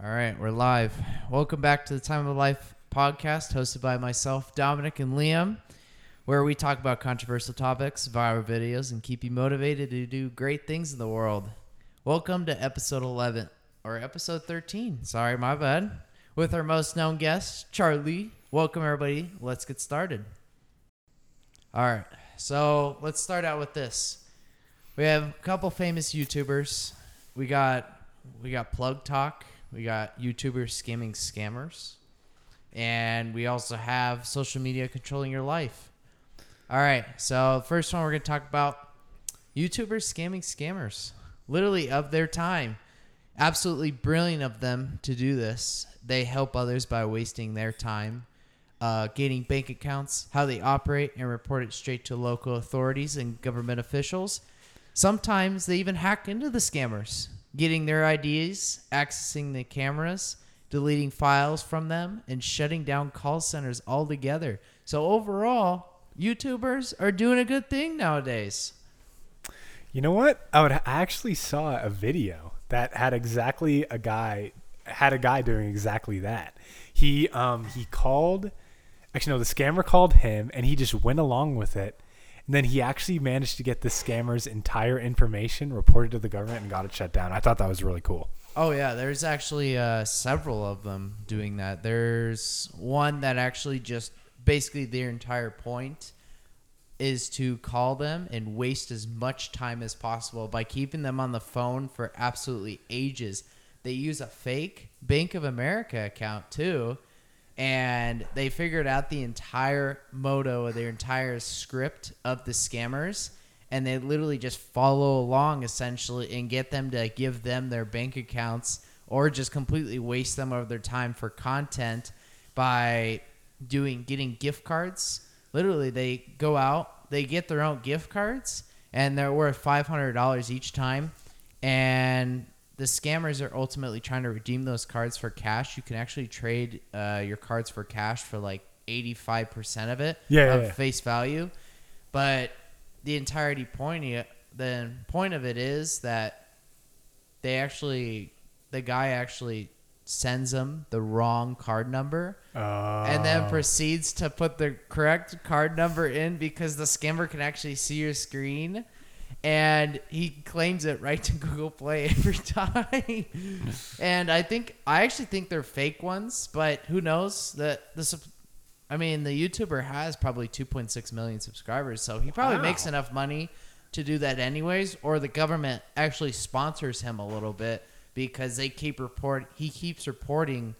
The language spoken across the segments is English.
All right, we're live. Welcome back to the Time of Life podcast, hosted by myself, Dominic, and Liam, where we talk about controversial topics, viral videos, and keep you motivated to do great things in the world. Welcome to episode 11, or episode 13. Sorry, my bad. With our most known guest, Charlie. Welcome, everybody. Let's get started. All right, so let's start out with this. We have a couple famous YouTubers. We got we got Plug Talk. We got YouTubers scamming scammers, and we also have social media controlling your life. All right, so first one we're gonna talk about YouTubers scamming scammers, literally of their time. Absolutely brilliant of them to do this. They help others by wasting their time, uh, gaining bank accounts, how they operate, and report it straight to local authorities and government officials. Sometimes they even hack into the scammers, getting their IDs, accessing the cameras, deleting files from them, and shutting down call centers altogether. So overall, YouTubers are doing a good thing nowadays. You know what? I would I actually saw a video that had exactly a guy had a guy doing exactly that. He um he called actually no, the scammer called him and he just went along with it. And then he actually managed to get the scammer's entire information reported to the government and got it shut down. I thought that was really cool. Oh yeah, there's actually uh, several of them doing that. There's one that actually just basically their entire point is to call them and waste as much time as possible by keeping them on the phone for absolutely ages. They use a fake Bank of America account too, and they figured out the entire moto, their entire script of the scammers and they literally just follow along essentially and get them to give them their bank accounts or just completely waste them of their time for content by doing getting gift cards. Literally they go out they get their own gift cards and they're worth $500 each time and the scammers are ultimately trying to redeem those cards for cash. You can actually trade uh, your cards for cash for like 85% of it Yeah, of yeah, yeah. face value. But the entirety point of the point of it is that they actually the guy actually sends them the wrong card number Uh, and then proceeds to put the correct card number in because the scammer can actually see your screen and he claims it right to Google Play every time. and I think I actually think they're fake ones, but who knows that the I mean, the YouTuber has probably 2.6 million subscribers, so he probably Wow. makes enough money to do that anyways or the government actually sponsors him a little bit because they keep report he keeps reporting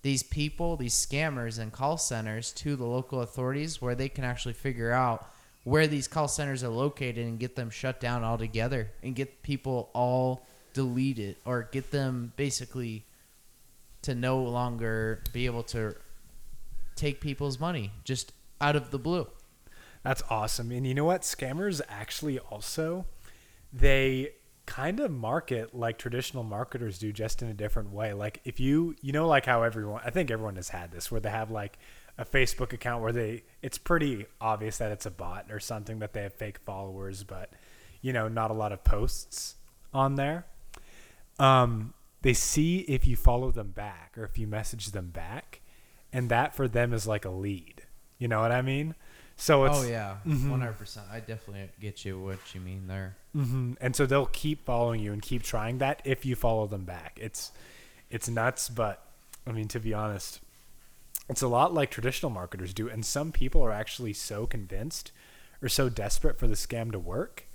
these people, these scammers and call centers to the local authorities where they can actually figure out where these call centers are located and get them shut down altogether and get people all deleted or get them basically to no longer be able to take people's money just out of the blue. That's awesome. And you know what? Scammers actually also they kind of market like traditional marketers do just in a different way. Like if you you know like how everyone I think everyone has had this where they have like a Facebook account where they it's pretty obvious that it's a bot or something that they have fake followers but you know not a lot of posts on there. Um they see if you follow them back or if you message them back and that for them is like a lead. You know what I mean? So it's oh yeah, Mhm. one hundred percent. I definitely get you what you mean there. hmm And so they'll keep following you and keep trying that if you follow them back. It's it's nuts, but I mean to be honest, it's a lot like traditional marketers do. And some people are actually so convinced or so desperate for the scam to work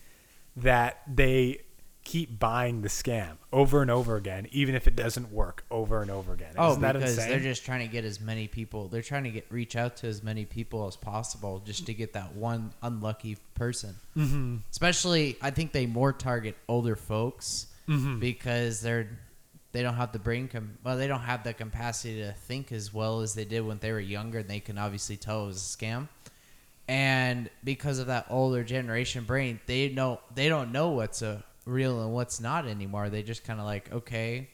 that they keep buying the scam over and over again, even if it doesn't work over and over again. Oh, Isn't because they're just trying to get as many people. They're trying to get reach out to as many people as possible just to get that one unlucky person. mm-hmm. Especially, I think they more target older folks Mm-hmm. because they're they don't have the brain com- well they don't have the capacity to think as well as they did when they were younger and they can obviously tell it was a scam. And because of that older generation brain they know they don't know what's a real and what's not anymore. They just kind of like okay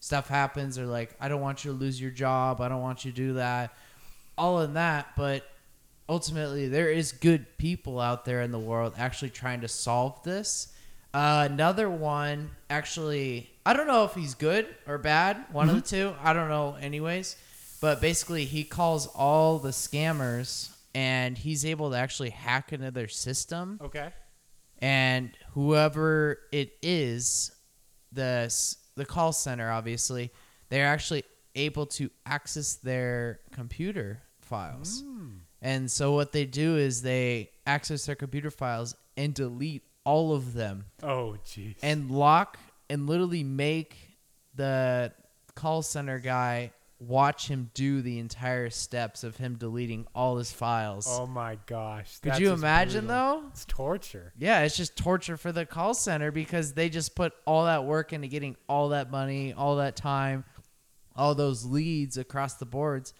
stuff happens. They're like i don't want you to lose your job. I don't want you to do that. All in that but ultimately there is good people out there in the world actually trying to solve this. Uh, another one actually I don't know if he's good or bad, one Mm-hmm. of the two. I don't know, anyways. But basically, he calls all the scammers, and he's able to actually hack into their system. Okay. And whoever it is, the the call center, obviously, they're actually able to access their computer files. Hmm. And so what they do is they access their computer files and delete all of them Oh, jeez. and lock and literally make the call center guy watch him do the entire steps of him deleting all his files. oh my gosh. Could you imagine brutal. though? It's torture. Yeah, it's just torture for the call center because they just put all that work into getting all that money, all that time, all those leads across the boards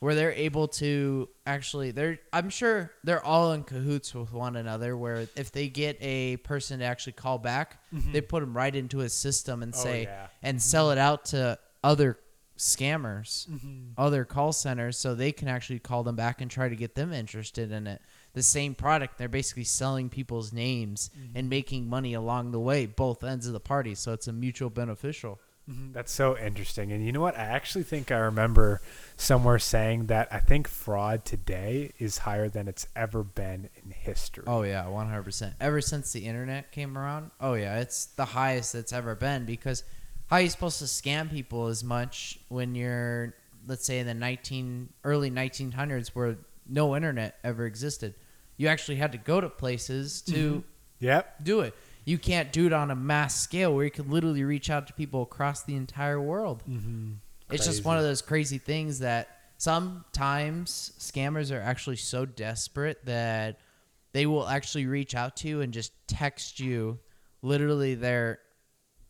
where they're able to actually they're I'm sure they're all in cahoots with one another where if they get a person to actually call back, they put them right into a system and Mm-hmm. Oh, say yeah. and sell it out to other scammers, Mm-hmm. other call centers so they can actually call them back and try to get them interested in it. The same product, they're basically selling people's names Mm-hmm. and making money along the way, both ends of the party, so it's a mutual beneficial. Mhm, That's so interesting. And you know what? I actually think I remember somewhere saying that I think fraud today is higher than it's ever been in history. Oh yeah, 100%. Ever since the internet came around, oh yeah, it's the highest that's ever been because how are you supposed to scam people as much when you're let's say in the 19 early 1900s where no internet ever existed. You actually had to go to places to Yep. do it. You can't do it on a mass scale where you can literally reach out to people across the entire world. Mm-hmm. It's just one of those crazy things that sometimes scammers are actually so desperate that they will actually reach out to you and just text you literally their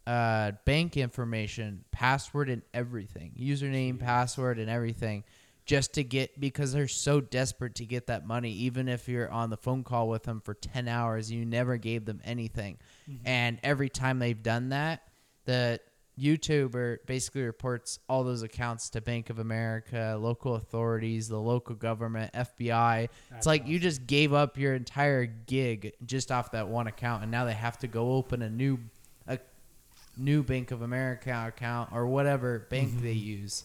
uh, bank information, password, and everything, username, password, and everything, just to get because they're so desperate to get that money. Even if you're on the phone call with them for ten hours, you never gave them anything, and every time they've done that, the YouTuber basically reports all those accounts to Bank of America, local authorities, the local government, FBI. it's That's like you just gave up your entire gig just off that one account, and now they have to go open a new, a new Bank of America account or whatever bank they use.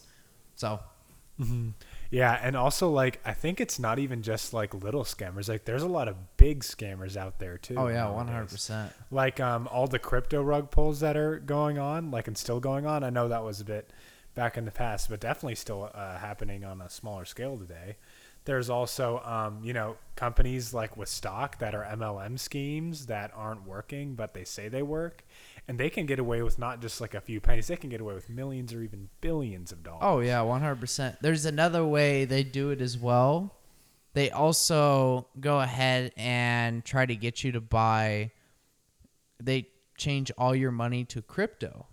So Mm-hmm. Yeah, and also like I think it's not even just like little scammers. Like there's a lot of big scammers out there too. Oh yeah, one hundred percent. Like um all the crypto rug pulls that are going on, like and still going on. I know that was a bit back in the past, but definitely still uh, happening on a smaller scale today. There's also um you know companies like with stock that are MLM schemes that aren't working, but they say they work, and they can get away with not just like a few pennies. They can get away with millions or even billions of dollars. Oh yeah, one hundred percent. There's another way they do it as well. They also go ahead and try to get you to buy. They change all your money to crypto.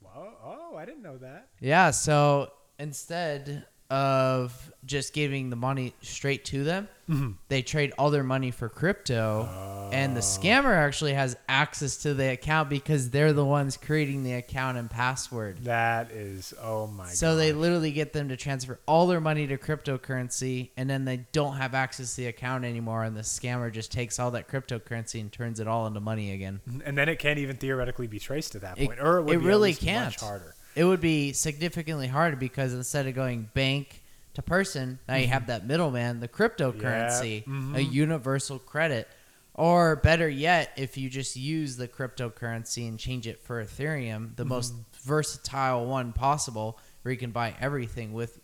Whoa, oh, I didn't know that. Yeah, so instead of just giving the money straight to them, mm-hmm. they trade all their money for crypto. And the oh. scammer actually has access to the account because they're the ones creating the account and password. That is, oh my So god. they literally get them to transfer all their money to cryptocurrency and then they don't have access to the account anymore and the scammer just takes all that cryptocurrency and turns it all into money again. and then it can't even theoretically be traced to that It- point, or it, would it be really can't. much harder. It would be significantly harder because instead of going bank to person, now you have that middleman, the cryptocurrency, Yeah, a mhm. universal credit. Or better yet, if you just use the cryptocurrency and change it for Ethereum, the most versatile one possible, where you can buy everything with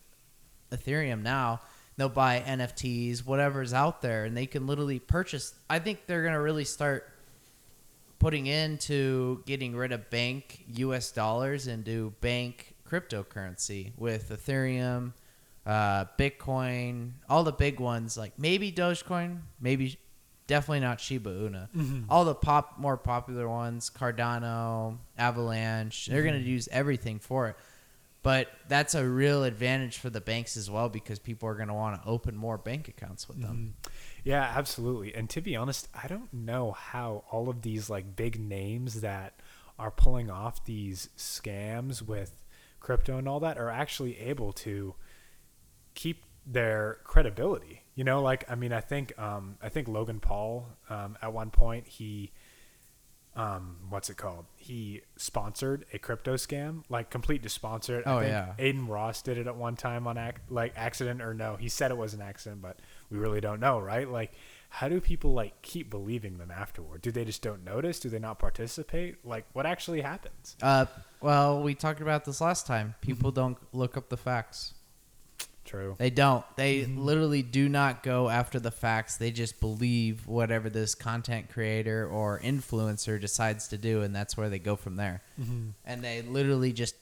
Ethereum now. They'll buy NFTs, whatever's out there, and they can literally purchase. I think they're going to really start putting into getting rid of bank US dollars and do bank cryptocurrency with Ethereum, uh, Bitcoin, all the big ones like maybe Dogecoin, maybe definitely not Shiba Inu. Mm-hmm. All the pop more popular ones, Cardano, Avalanche, they're going to mm-hmm. use everything for it. But that's a real advantage for the banks as well because people are going to want to open more bank accounts with them. Mm-hmm. Yeah, absolutely. And to be honest, I don't know how all of these like big names that are pulling off these scams with crypto and all that are actually able to keep their credibility. You know, like I mean, I think um, I think Logan Paul um, at one point he um, what's it called? He sponsored a crypto scam, like complete to sponsor it. Oh, I think yeah. Adin Ross did it at one time on ac- like accident or no, he said it was an accident, but we really don't know, right? Like, how do people like keep believing them afterward? Do they just don't notice? Do they not participate? Like, what actually happens? Uh, well, we talked about this last time. People don't look up the facts. True. They don't. They mm-hmm. literally do not go after the facts. They just believe whatever this content creator or influencer decides to do, and that's where they go from there. Mm-hmm. And they literally just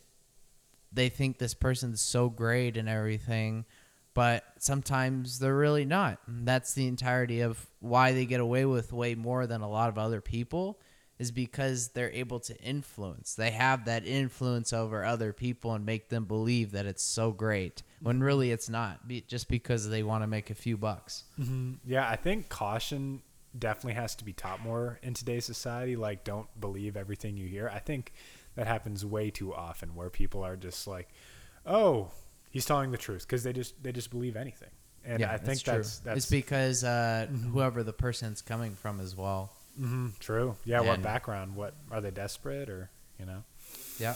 they think this person's so great and everything, but sometimes they're really not. And that's the entirety of why they get away with way more than a lot of other people is because they're able to influence. They have that influence over other people and make them believe that it's so great when mm-hmm. really it's not, be, just because they want to make a few bucks. Mm-hmm. Yeah, I think caution definitely has to be taught more in today's society. Like, don't believe everything you hear. I think that happens way too often, where people are just like, "Oh, he's telling the truth," because they just they just believe anything. And I think that's that's it's because uh, mm-hmm. whoever the person's coming from as well. Mhm, true. Yeah, what background? What are they desperate or you know? Yeah.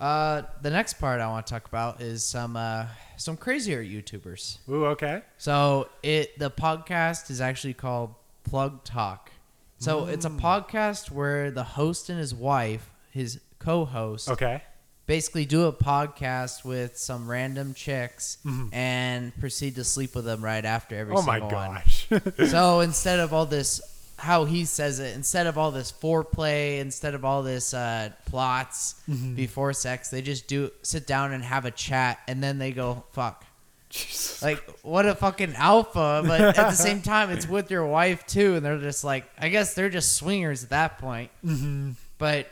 Uh, the next part I want to talk about is some uh, some crazier YouTubers. Ooh, okay. So it the podcast is actually called Plug Talk. So it's a podcast where the host and his wife, his co-host, Okay. basically do a podcast with some random chicks and proceed to sleep with them right after every oh my gosh. So instead of all this, how he says it, instead of all this foreplay, instead of all this uh, plots mm-hmm. before sex, they just do sit down and have a chat, and then they go fuck. Jesus. Like what a fucking alpha, but at the same time, it's with your wife too, and they're just like, I guess they're just swingers at that point. Mm-hmm. But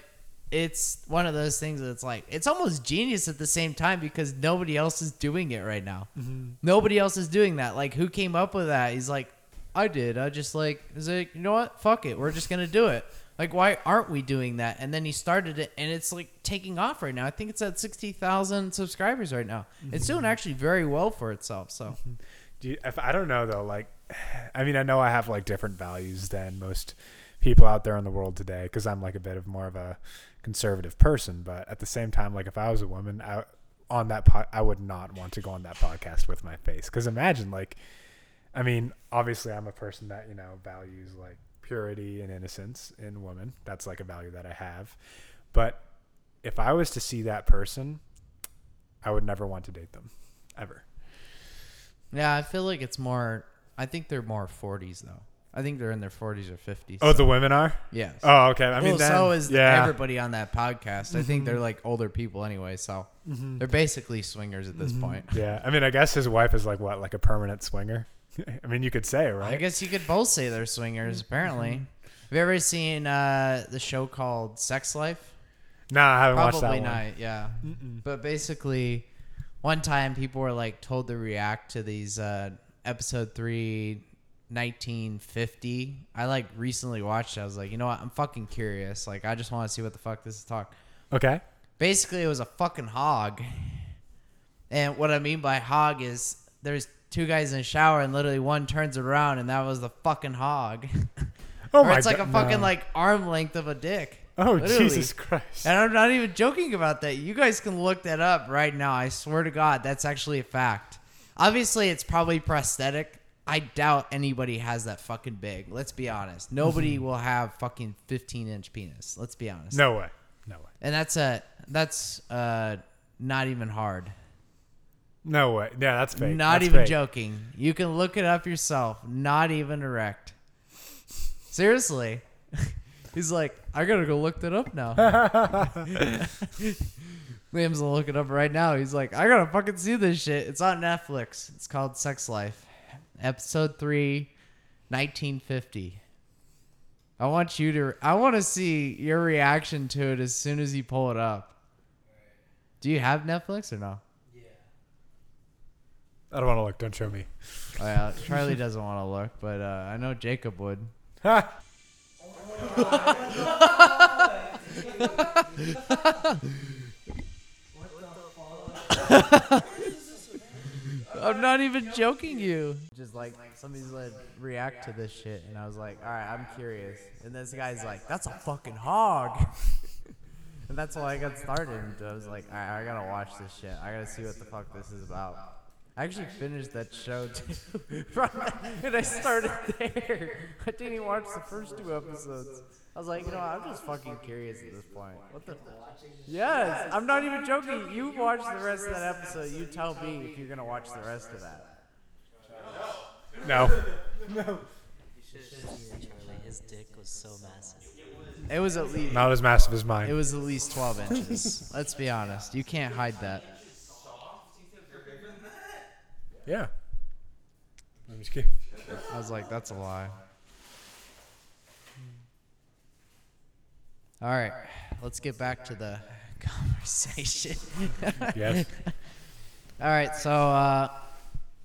it's one of those things that's like it's almost genius at the same time because nobody else is doing it right now. Mm-hmm. Nobody else is doing that. Like who came up with that? He's like, I did. I just like is like, you know what? Fuck it. We're just gonna do it. Like why aren't we doing that? And then he started it, and it's like taking off right now. I think it's at sixty thousand subscribers right now. It's mm-hmm. doing actually very well for itself. So Do you, if I don't know though, like, I mean, I know I have like different values than most people out there in the world today because I'm like a bit of more of a conservative person. But at the same time, like, if I was a woman, I, on that pod, I would not want to go on that podcast with my face because imagine like, I mean, obviously, I'm a person that you know values like purity and innocence in women. That's like a value that I have. But if I was to see that person, I would never want to date them, ever. yeah, I feel like it's more. I think they're more forties though. I think they're in their forties or fifties. Oh, the women are. yes. Oh, okay. I mean, then, so is yeah. everybody on that podcast. I think mm-hmm. they're like older people anyway, so mm-hmm. they're basically swingers at this mm-hmm. point. Yeah, I mean, I guess his wife is like what, like a permanent swinger. I mean, you could say, right? I guess you could both say they're swingers. Apparently, have you ever seen uh, the show called Sex Life? Nah, I haven't watched Probably that not. one. Yeah, but basically, one time people were like told to react to these uh, episode three. 1950. I like recently watched. it. I was like, you know what? I'm fucking curious. Like, I just want to see what the fuck this is talk. Okay. basically it was a fucking hog. And what I mean by hog is there's two guys in the shower and literally one turns around and that was the fucking hog. Oh or my it's like God, a fucking no. like arm length of a dick. Oh Literally. Jesus Christ! And I'm not even joking about that. You guys can look that up right now. I swear to God, that's actually a fact. Obviously, it's probably prosthetic. I doubt anybody has that fucking big. Let's be honest. Nobody will have fucking 15 inch penis. Let's be honest. No way. No way. And that's a that's uh not even hard. No way. Yeah, that's fake. Not That's even fake. joking. You can look it up yourself. Not even erect. Seriously. He's like, I gotta go look that up now. Liam's gonna look it up right now. He's like, I gotta fucking see this shit. It's on Netflix. It's called Sex Life. Episode 3, 1950. I want you to I want to see your reaction to it as soon as you pull it up. Do you have Netflix or no? I don't want to look. Don't show me. Oh, yeah, Charlie doesn't want to look, but uh, I know Jacob would. Ha! I'm not even joking you. Just like somebody's like react to this shit, and I was like, all right, I'm curious. And this guy's like, that's a fucking hog. and that's why I got started. I was like, all right, I gotta watch this shit. I gotta see what the fuck this is about. I actually finished that show too, From- and I started there. I didn't even watch the first two episodes. I was like, you know, I'm just fucking curious at this point. What the? Yes, I'm not even joking. You watch the rest of that episode. You tell me if you're gonna watch the rest of that. No. No. You should see it, His dick was so massive. It was at least. Not as massive as mine. It was at least 12 inches. Let's be honest. You can't hide that. Yeah. I'm just kidding. I was like, that's a lie. All right, let's get back to the conversation. Yes. All right, so uh,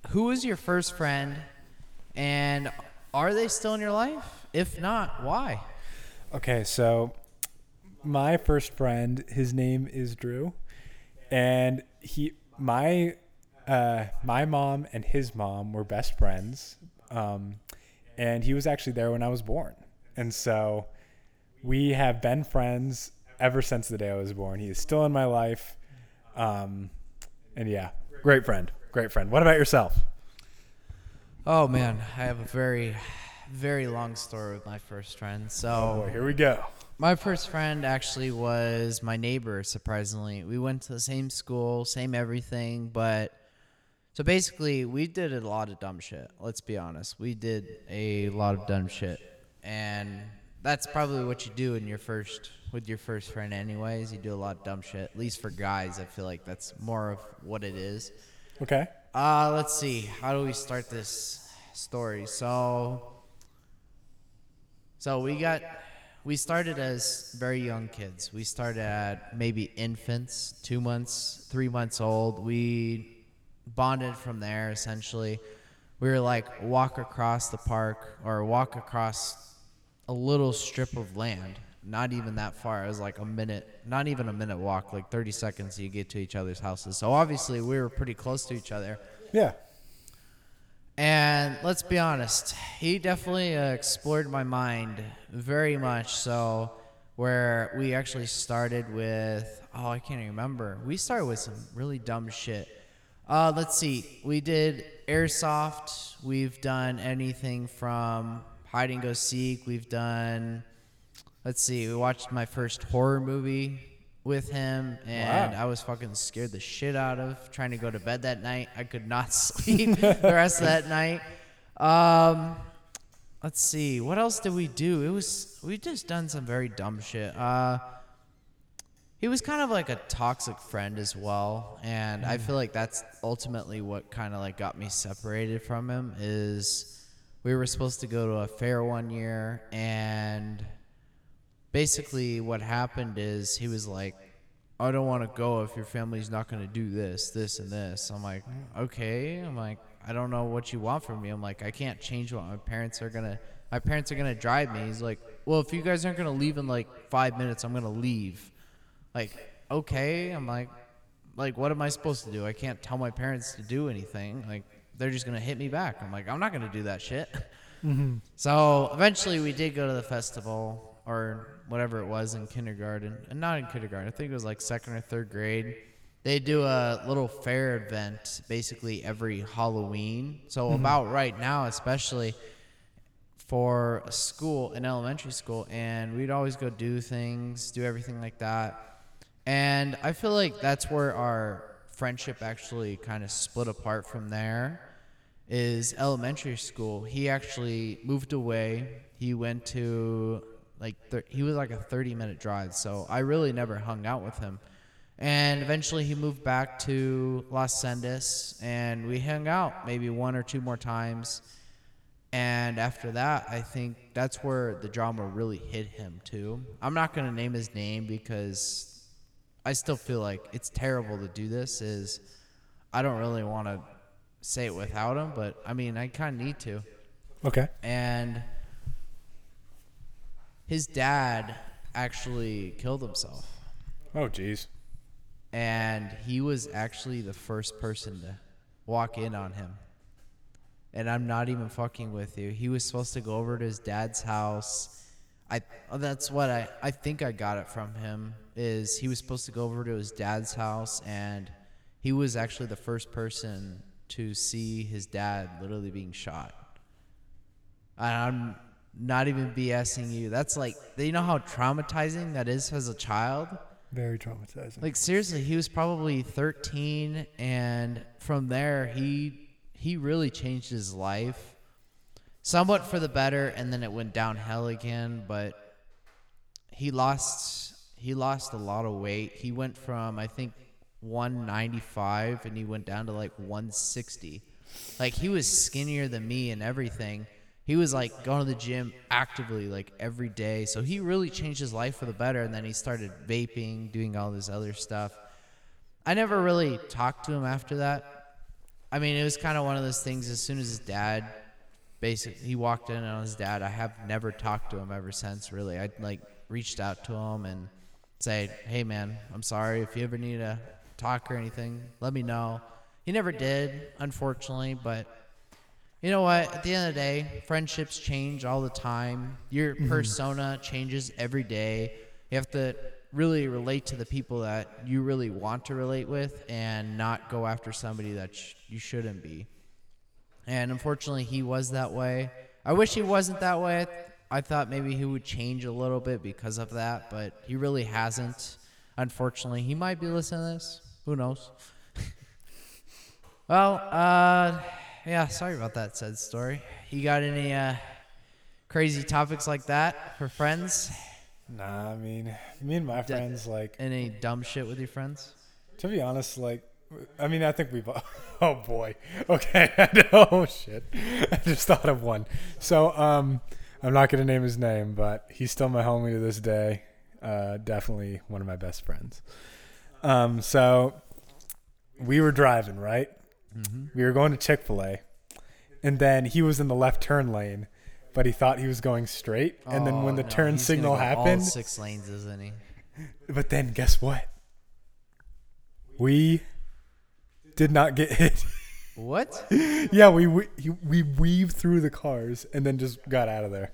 who was your first friend, and are they still in your life? If not, why? Okay, so my first friend, his name is Drew, and he, my, uh, my mom and his mom were best friends, um, and he was actually there when I was born, and so we have been friends ever since the day I was born. He is still in my life, um, and yeah, great friend, great friend. What about yourself? Oh man, I have a very, very long story with my first friend. So Boy, here we go. My first friend actually was my neighbor, surprisingly. We went to the same school, same everything, but so basically we did a lot of dumb shit. Let's be honest. We did a lot of dumb shit. And that's probably what you do in your first with your first friend anyways. You do a lot of dumb shit. At least for guys, I feel like that's more of what it is. Okay. Uh, let's see. How do we start this story? So, so we got, we started as very young kids. We started at maybe infants, two months, three months old. We bonded from there essentially. We were like walk across the park or walk across a little strip of land. Not even that far. It was like a minute, not even a minute walk, like 30 seconds you get to each other's houses. So obviously we were pretty close to each other. Yeah. And let's be honest, he definitely uh, explored my mind very much so. Where we actually started with, oh, I can't even remember. We started with some really dumb shit. Uh, let's see. We did airsoft. We've done anything from hide and go seek. We've done, let's see. We watched my first horror movie with him, and Wow. I was fucking scared the shit out of trying to go to bed that night. I could not sleep the rest of that night. Um, let's see. What else did we do? It was we just done some very dumb shit. Uh, he was kind of like a toxic friend as well, and I feel like that's ultimately what kind of like got me separated from him. Is we were supposed to go to a fair one year, and basically what happened is he was like i don't want to go if your family's not going to do this this and this. I'm like okay. I'm like i don't know what you want from me. I'm like i can't change what my parents are going to my parents are going to drive me. He's like well if you guys aren't going to leave in like five minutes i'm going to leave like okay i'm like like what am i supposed to do i can't tell my parents to do anything like they're just going to hit me back i'm like i'm not going to do that shit mm-hmm. so eventually, we did go to the festival or whatever it was in kindergarten, and not in kindergarten. I think it was like second or third grade. They do a little fair event basically every Halloween. So mm-hmm. about right now, especially for a school, an elementary school, and we'd always go do things, do everything like that. And I feel like that's where our friendship actually kind of split apart from there is elementary school. He actually moved away. He went to like he was like a 30 minute drive, so I really never hung out with him. And eventually he moved back to Los Angeles and we hung out maybe one or two more times. And after that, I think that's where the drama really hit him too. I'm not going to name his name because I still feel like it's terrible to do this is I don't really want to say it without him, but I mean, I kind of need to. Okay. And his dad actually killed himself. Oh, jeez. And he was actually the first person to walk in on him. And I'm not even fucking with you. He was supposed to go over to his dad's house. I oh, that's what I I think I got it from him is he was supposed to go over to his dad's house and he was actually the first person to see his dad literally being shot. And I'm not even BSing you. That's like you know how traumatizing that is as a child? Very traumatizing. Like seriously, he was probably 13 and from there he he really changed his life somewhat for the better and then it went downhill again, but he lost he lost a lot of weight. He went from I think 195 and he went down to like 160. Like he was skinnier than me and everything. He was like going to the gym actively like every day. So he really changed his life for the better and then he started vaping, doing all this other stuff. I never really talked to him after that. I mean, it was kind of one of those things as soon as his dad basically he walked in on his dad, I have never talked to him ever since really. I like reached out to him and say, "Hey man, I'm sorry if you ever need to talk or anything, let me know." He never did, unfortunately, but you know what? At the end of the day, friendships change all the time. Your mm-hmm. persona changes every day. You have to really relate to the people that you really want to relate with and not go after somebody that sh- you shouldn't be. And unfortunately, he was that way. I wish he wasn't that way. I thought maybe he would change a little bit because of that, but he really hasn't. Unfortunately, he might be listening to this. Who knows? well, uh, yeah, sorry about that said story. You got any uh, crazy topics like that for friends? Nah, I mean, me and my friends, like, Any dumb shit with your friends? to be honest, like, I mean, I think we've. Oh boy. Okay. oh shit. I just thought of one. So, um, I'm not gonna name his name, but he's still my homie to this day. Uh, definitely one of my best friends. Um, so we were driving, right? We were going to Chick Fil A, and then he was in the left turn lane, but he thought he was going straight. And then when Oh, the no, turn signal go all happened, six lanes, isn't he? but then guess what? We did not get hit. What? yeah, we we we weaved through the cars and then just got out of there.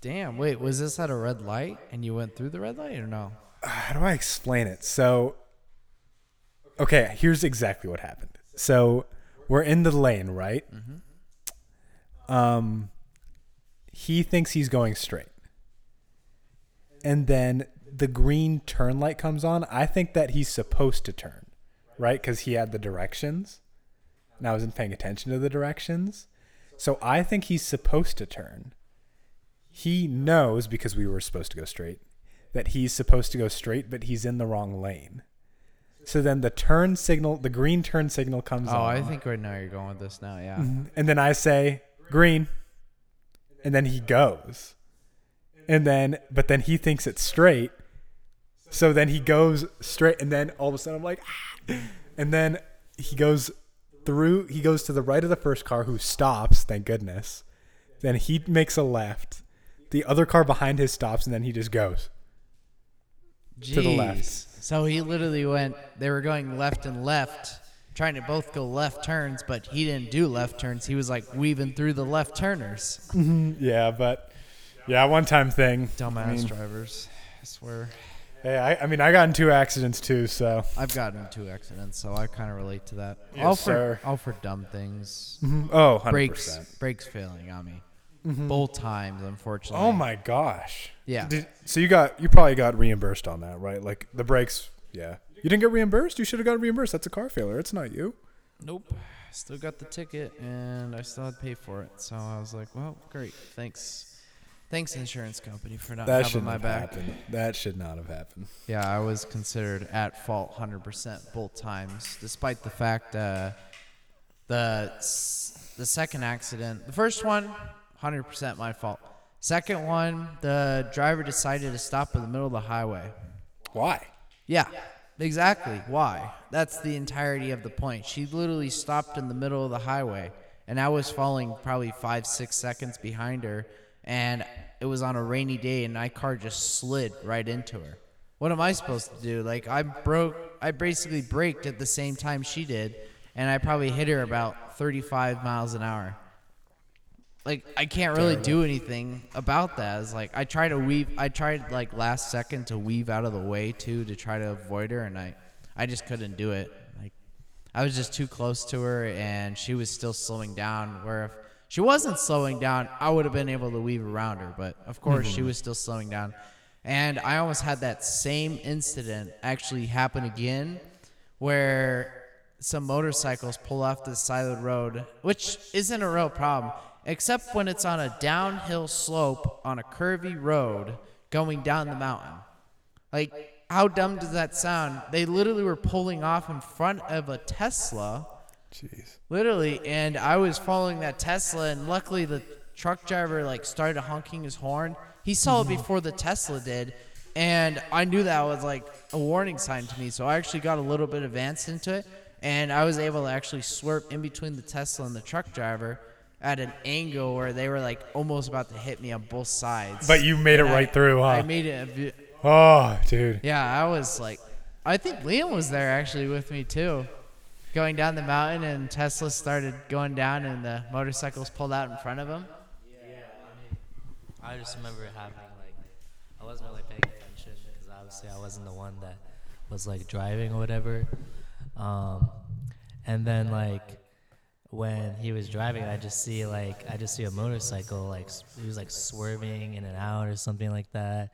Damn. Wait, was this at a red light and you went through the red light or no? How do I explain it? So, okay, here's exactly what happened. So we're in the lane, right? Um, he thinks he's going straight, and then the green turn light comes on. I think that he's supposed to turn, right? Because he had the directions, and I wasn't paying attention to the directions. So I think he's supposed to turn. He knows because we were supposed to go straight that he's supposed to go straight, but he's in the wrong lane. So then the turn signal, the green turn signal comes Oh, on. I think right now you're going with this now. Yeah. Mm-hmm. And then I say, green. And then he goes. And then, but then he thinks it's straight. So then he goes straight. And then all of a sudden I'm like, ah. and then he goes through, he goes to the right of the first car who stops, thank goodness. Then he makes a left. The other car behind his stops and then he just goes. To the left. So he literally went. They were going left and left, trying to both go left turns, but he didn't do left turns. He was like weaving through the left turners. Yeah, but yeah, one time thing. Dumbass I mean, drivers. I swear. Hey, I, I mean, I got in two accidents too, so. I've gotten two accidents, so I kind of relate to that. Yes, all for sir. all for dumb things. Mm-hmm. Oh, 100%. Brakes brakes failing on me. Mm-hmm. Both times, unfortunately. Oh my gosh. Yeah. Did, so you got you probably got reimbursed on that, right? Like the brakes. Yeah. You didn't get reimbursed. You should have got reimbursed. That's a car failure. It's not you. Nope. Still got the ticket and I still had to pay for it. So I was like, well, great. Thanks. Thanks, insurance company, for not That having should my not have back. happened. That should not have happened. Yeah, I was considered at fault 100% both times, despite the fact uh, the the second accident, the first one, 100% my fault. Second one, the driver decided to stop in the middle of the highway. Why? Yeah, exactly. Why? That's the entirety of the point. She literally stopped in the middle of the highway, and I was falling probably five, six seconds behind her, and it was on a rainy day, and my car just slid right into her. What am I supposed to do? Like I broke, I basically braked at the same time she did, and I probably hit her about 35 miles an hour. Like I can't really do anything about that. It's like I tried to weave. I tried like last second to weave out of the way too to try to avoid her, and I, I just couldn't do it. Like I was just too close to her, and she was still slowing down. Where if she wasn't slowing down, I would have been able to weave around her. But of course, she mm-hmm. was still slowing down. And I almost had that same incident actually happen again, where some motorcycles pull off the side of the road, which isn't a real problem, except when it's on a downhill slope on a curvy road going down the mountain. Like, how dumb does that sound? They literally were pulling off in front of a Tesla. Jeez. Literally, and I was following that Tesla, and luckily the truck driver like started honking his horn. He saw it before the Tesla did, and I knew that was like a warning sign to me. So I actually got a little bit advanced into it, and I was able to actually swerve in between the Tesla and the truck driver at an angle where they were like almost about to hit me on both sides. But you made it right I- through, huh? I made it. oh, dude. yeah, I was like, I think Liam was there actually with me too. Going down the mountain, and Tesla started going down, and the motorcycles pulled out in front of him. Yeah, I just remember it having like, I wasn't really paying attention because obviously I wasn't the one that was like driving or whatever. Um, and then like when he was driving, I just see like I just see a motorcycle like he was like swerving in and out or something like that,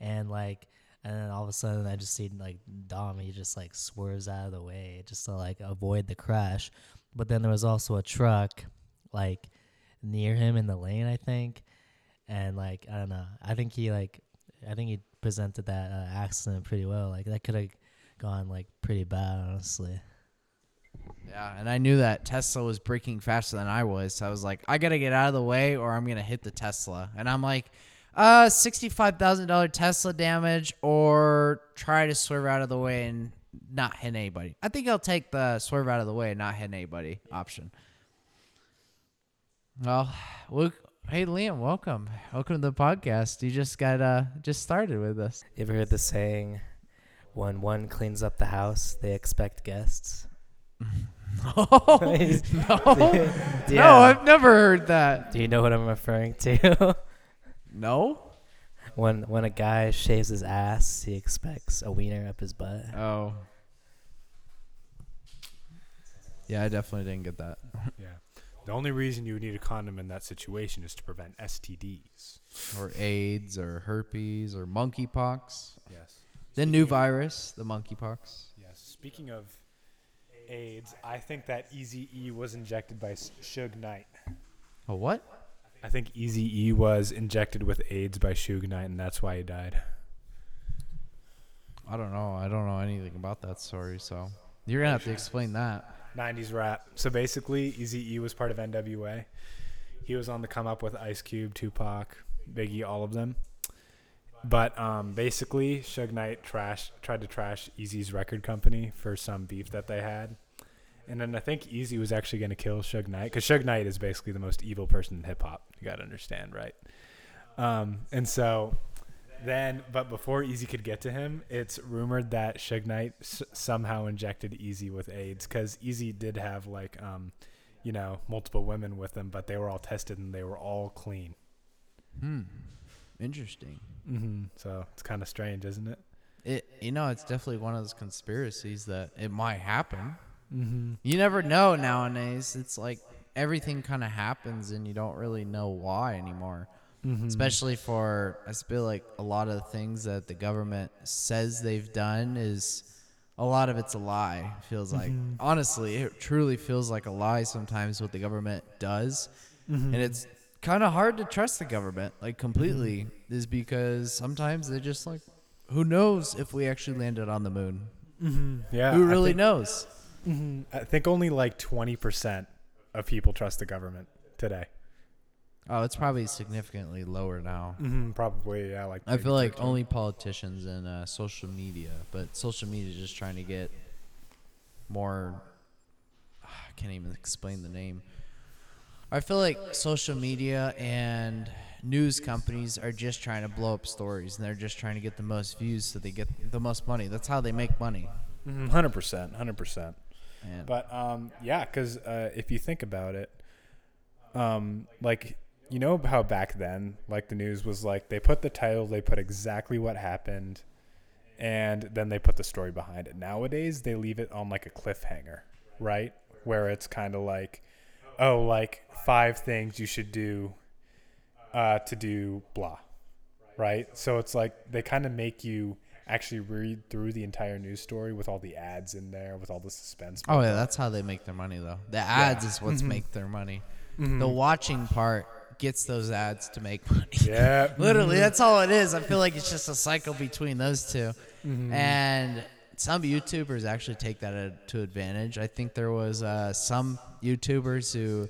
and like and then all of a sudden I just see like Dom he just like swerves out of the way just to like avoid the crash, but then there was also a truck like near him in the lane I think, and like I don't know. I think he like I think he presented that uh, accident pretty well. Like that could have gone like pretty bad honestly. Yeah, and I knew that Tesla was braking faster than I was, so I was like, I gotta get out of the way, or I'm gonna hit the Tesla. And I'm like, uh, sixty-five thousand dollar Tesla damage, or try to swerve out of the way and not hit anybody. I think I'll take the swerve out of the way and not hit anybody option. Well, look, hey Liam, welcome, welcome to the podcast. You just got uh just started with us. You ever heard the saying, when one cleans up the house, they expect guests? no, no, Yeah. I've never heard that. Do you know what I'm referring to? No. when when a guy shaves his ass, he expects a wiener up his butt. Oh. Yeah, I definitely didn't get that. Yeah. The only reason you would need a condom in that situation is to prevent STDs. Or AIDS or herpes or monkeypox. Yes. The new virus, the monkeypox. Yes. Speaking of AIDS, I think that Easy E was injected by S- Suge Knight. A what? I think Easy E was injected with AIDS by Suge Knight, and that's why he died. I don't know. I don't know anything about that story, so you're gonna have to explain that. 90s rap. So basically, Easy E was part of NWA. He was on the come up with Ice Cube, Tupac, Biggie, all of them. But um, basically, Suge Knight trash tried to trash Eazy's record company for some beef that they had. And then I think Eazy was actually going to kill Suge Knight because Suge Knight is basically the most evil person in hip hop. You got to understand, right? Um, and so then, but before Eazy could get to him, it's rumored that Suge Knight s- somehow injected Eazy with AIDS because Eazy did have like, um, you know, multiple women with him, but they were all tested and they were all clean. Hmm. Interesting. Mm-hmm. So it's kind of strange, isn't it? It you know, it's definitely one of those conspiracies that it might happen. Mm-hmm. You never know nowadays. It's like everything kind of happens and you don't really know why anymore. Mm-hmm. especially for I feel like a lot of the things that the government says they've done is a lot of it's a lie. It feels like honestly, it truly feels like a lie sometimes what the government does, Mm-hmm. and it's kind of hard to trust the government like completely is because sometimes they're just like, who knows if we actually landed on the moon? Mm-hmm. Yeah. who really think- knows? Mhm. I think only like 20% of people trust the government today. Oh, it's probably significantly lower now. Mm-hmm. Probably, yeah. Like I feel like only politicians and uh, social media, but social media is just trying to get more. I can't even explain the name. I feel like social media and news companies are just trying to blow up stories, and they're just trying to get the most views so they get the most money. That's how they make money. Mhm, 100%. 100%. Man. But um, yeah, because uh, if you think about it, um, like you know how back then, like the news was like they put the title, they put exactly what happened, and then they put the story behind it. Nowadays, they leave it on like a cliffhanger, right? Where it's kind of like, oh, like five things you should do uh, to do blah, right? So it's like they kind of make you actually read through the entire news story with all the ads in there, with all the suspense. Oh yeah, that's how they make their money though. The ads is what's Mm-hmm. make their money. The watching part gets those ads to make money. Yeah. Literally, that's all it is. I feel like it's just a cycle between those 2 Mm-hmm. And some YouTubers actually take that to advantage. I think there was uh, some YouTubers who,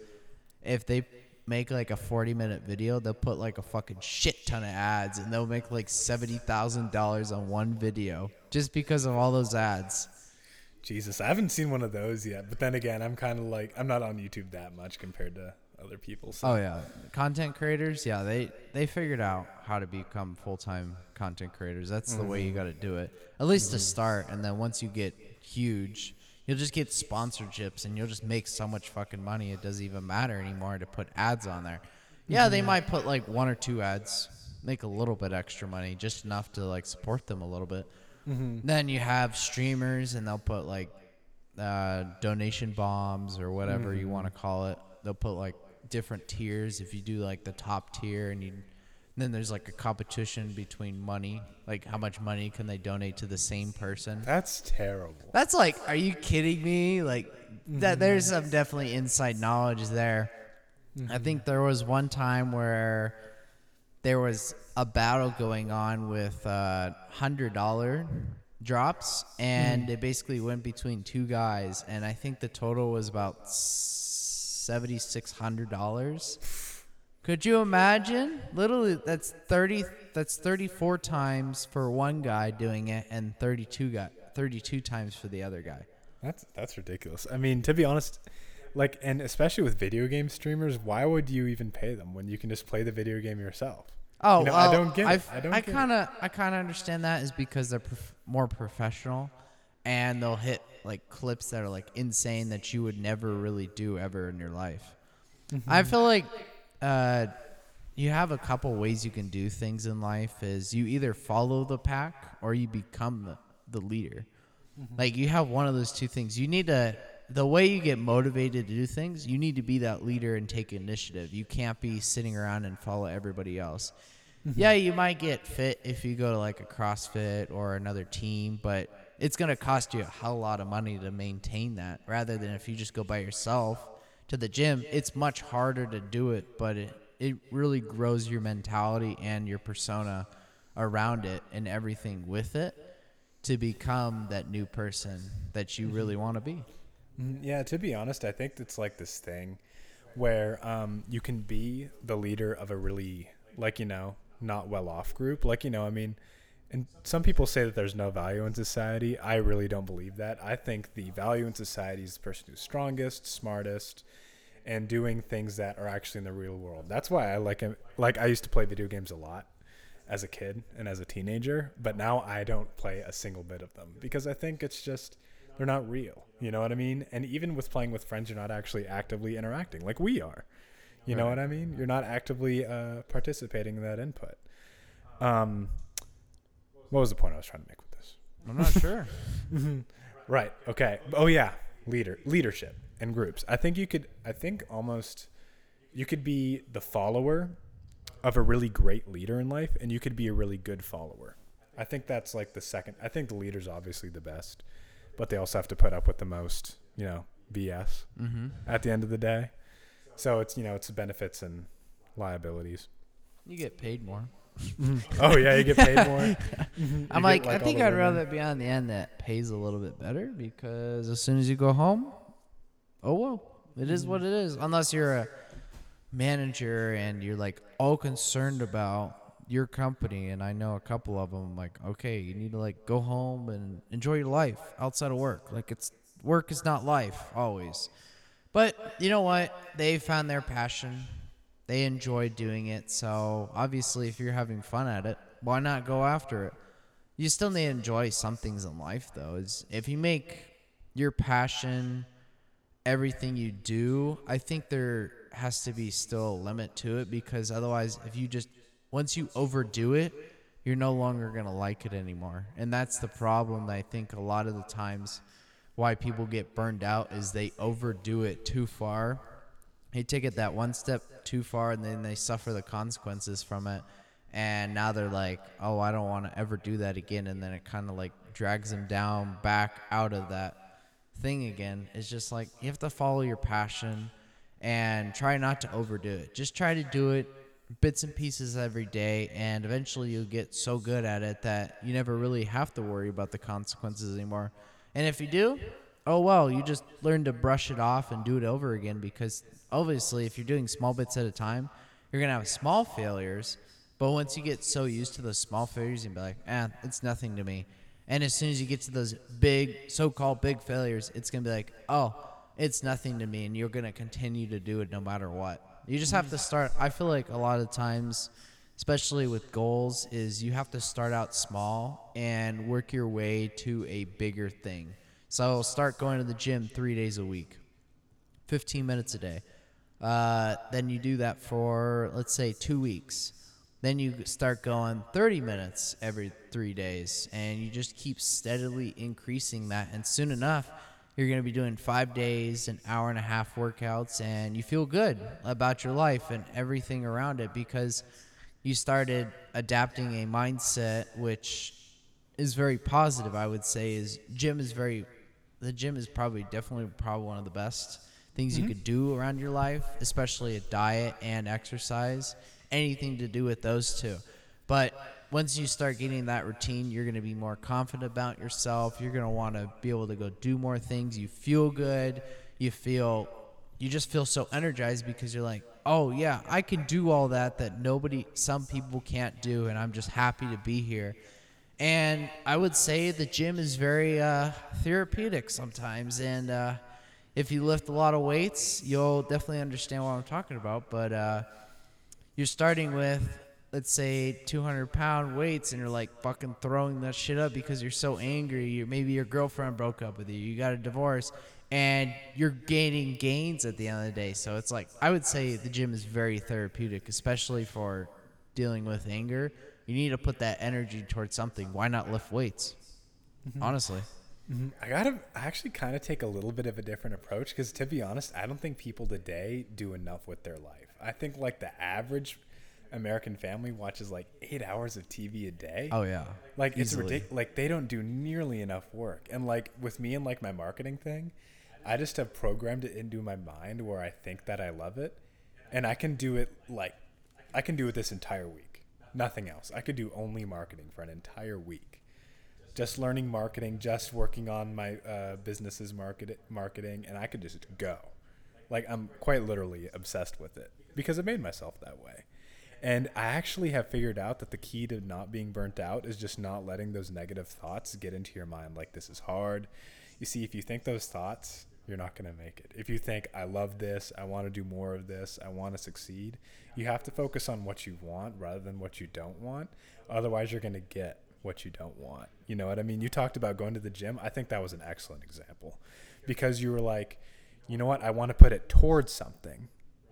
if they make like a 40 minute video, they'll put like a fucking shit ton of ads and they'll make like $70,000 on one video just because of all those ads. Jesus, I haven't seen one of those yet. But then again, I'm kind of like I'm not on YouTube that much compared to other people. So. Oh yeah, content creators. Yeah, they they figured out how to become full time content creators. That's the way mm-hmm. you got to do it. At least to mm-hmm. start, and then once you get huge, you'll just get sponsorships, and you'll just make so much fucking money. It doesn't even matter anymore to put ads on there. Yeah, they might put like one or two ads, make a little bit extra money, just enough to like support them a little bit. Then you have streamers, and they'll put like uh, donation bombs or whatever you want to call it. They'll put like different tiers. If you do like the top tier, and you then there's like a competition between money, like how much money can they donate to the same person. That's terrible. That's like, are you kidding me? Like that. Mm-hmm. There's some definitely inside knowledge there. I think mm-hmm. there was one time where there was a battle going on with uh, hundred dollar drops, and mm. it basically went between two guys, and I think the total was about seventy six hundred dollars. Could you imagine? Literally, that's thirty. That's thirty-four times for one guy doing it, and thirty-two guy, thirty-two times for the other guy. That's that's ridiculous. I mean, to be honest, like, and especially with video game streamers, why would you even pay them when you can just play the video game yourself? Oh, You know, well, I don't get it. I've- I don't I kind of, I kind of understand that is because they're prof- more professional, and they'll hit like clips that are like insane that you would never really do ever in your life. Mm-hmm. I feel like uh, you have a couple ways you can do things in life. Is you either follow the pack or you become the, the leader. Mm-hmm. Like you have one of those two things. You need to the way you get motivated to do things, you need to be that leader and take initiative. You can't be sitting around and follow everybody else. Yeah, you might get fit if you go to like a CrossFit or another team, but it's going to cost you a hell lot of money to maintain that rather than if you just go by yourself to the gym. It's much harder to do it, but it it really grows your mentality and your persona around it and everything with it to become that new person that you really want to be. Mm, Yeah, to be honest, I think it's like this thing where um, you can be the leader of a really, like, you know, not well off group. Like, you know, I mean, and some people say that there's no value in society. I really don't believe that. I think the value in society is the person who's strongest, smartest, and doing things that are actually in the real world. That's why I like. Like, I used to play video games a lot as a kid and as a teenager, but now I don't play a single bit of them because I think it's just they're not real. You know what I mean? And even with playing with friends, you're not actually actively interacting like we are. You know what I mean? You're not actively uh, participating in that input. Um, what was the point I was trying to make with this? I'm not sure. Right. Okay. Oh yeah, leader leadership and groups. I think you could. I think almost you could be the follower of a really great leader in life, and you could be a really good follower. I think that's like the second. I think the leader's obviously the best, but they also have to put up with the most. You know, BS mm-hmm. at the end of the day. So it's you know it's benefits and liabilities. You get paid more. Oh yeah, you get paid more. Mm-hmm. You I'm get, like, I think I'd rather be on the end that pays a little bit better because as soon as you go home, oh well, it is what it is. Unless you're a manager and you're like all concerned about your company, and I know a couple of them. Like, okay, you need to like go home and enjoy your life outside of work. Like, it's work is not life always. But you know what? They found their passion. They enjoy doing it. So obviously, if you're having fun at it, why not go after it? You still need to enjoy some things in life, though. Is if you make, your passion, everything you do, I think there has to be still a limit to it because otherwise, if you just once you overdo it, you're no longer gonna like it anymore, and that's the problem. I think a lot of the times why people get burned out is they overdo it too far. They take it that one step too far, and then they suffer the consequences from it. And now they're like, "Oh, I don't want to ever do that again," and then it kind of like drags them down back out of that thing again. It's just like you have to follow your passion and try not to overdo it. Just try to do it bits and pieces every day, and eventually you'll get so good at it that you never really have to worry about the consequences anymore. And if you do, oh well, you just learn to brush it off and do it over again because obviously, if you're doing small bits at a time, you're gonna have small failures. But once you get so used to those small failures, you'll be like, eh, it's nothing to me. And as soon as you get to those big, so-called big failures, it's gonna be like, oh, it's nothing to me, and you're gonna continue to do it no matter what. You just have to start. I feel like a lot of times, especially with goals, is you have to start out small and work your way to a bigger thing. So start going to the gym three days a week, 15 minutes a day. Uh, then you do that for let's say two weeks. Then you start going 30 minutes every three days, and you just keep steadily increasing that. And soon enough, you're going to be doing five days, an hour and a half workouts, and you feel good about your life and everything around it because you started adapting a mindset which is very positive. I would say is gym is very, the gym is probably definitely probably one of the best things you could do around your life, especially a diet and exercise anything to do with those two. But once you start getting that routine, you're going to be more confident about yourself. You're going to want to be able to go do more things. You feel good. You feel you just feel so energized because you're like, "Oh yeah, I can do all that that nobody some people can't do and I'm just happy to be here." And I would say the gym is very uh, therapeutic sometimes and uh, if you lift a lot of weights, you'll definitely understand what I'm talking about, but uh, you're starting with let's say 200 pound weights and you're like fucking throwing that shit up because you're so angry you maybe your girlfriend broke up with you you got a divorce and you're gaining gains at the end of the day. So it's like i would say the gym is very therapeutic especially for dealing with anger. You need to put that energy towards something. Why not lift weights? Honestly Mm-hmm. I gotta I actually kind of take a little bit of a different approach because to be honest, I don't think people today do enough with their life. I think like the average American family watches like eight hours of TV a day. oh yeah like it's ridiculous. Like they don't do nearly enough work. And like with me and like my marketing thing, I just have programmed it into my mind where I think that I love it, and I can do it like I can do it this entire week. Nothing else. I could do only marketing for an entire week. Just learning marketing, just working on my uh, business's market marketing, and I could just go. Like I'm quite literally obsessed with it because I made myself that way. And I actually have figured out that the key to not being burnt out is just not letting those negative thoughts get into your mind. Like, this is hard. You see, if you think those thoughts, you're not going to make it. If you think, I love this, I want to do more of this, I want to succeed, you have to focus on what you want rather than what you don't want. Otherwise, you're going to get what you don't want. You know what I mean? You talked about going to the gym. I think that was an excellent example because you were like, you know what? I want to put it towards something